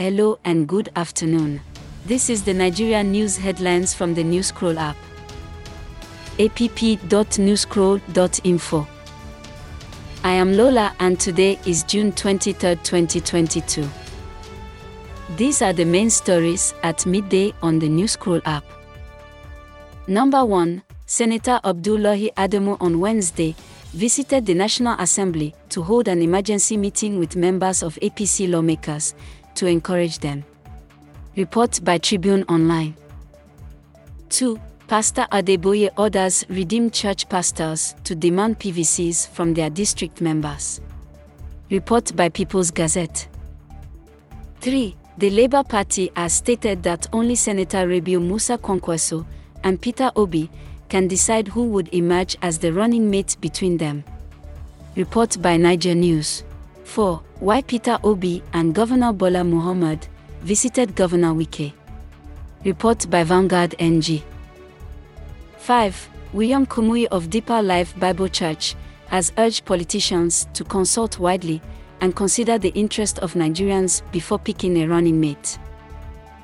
Hello and good afternoon. This is the Nigerian news headlines from the Newscroll app. app.newscroll.info. I am Lola and today is June 23, 2022. These are the main stories at midday on the Newscroll app. Number 1 Senator Abdullahi Adamu on Wednesday visited the National Assembly to hold an emergency meeting with members of APC lawmakers to encourage them. Report by Tribune Online. 2. Pastor Adeboye orders Redeemed Church pastors to demand PVCs from their district members. Report by People's Gazette. 3. The Labour Party has stated that only Senator Rabiu Musa Kwankwaso and Peter Obi can decide who would emerge as the running mate between them. Report by Naija News. 4. Why Peter Obi and Governor Bala Muhammed visited Governor Wike. Report by Vanguard NG. 5. William Kumuyi of Deeper Life Bible Church has urged politicians to consult widely and consider the interest of Nigerians before picking a running mate.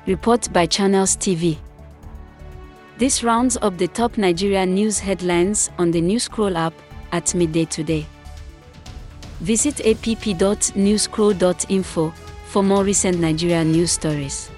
Report by Channels TV. This rounds up the top Nigerian news headlines on the Newscroll app at midday today. Visit app.newscroll.info for more recent Nigerian news stories.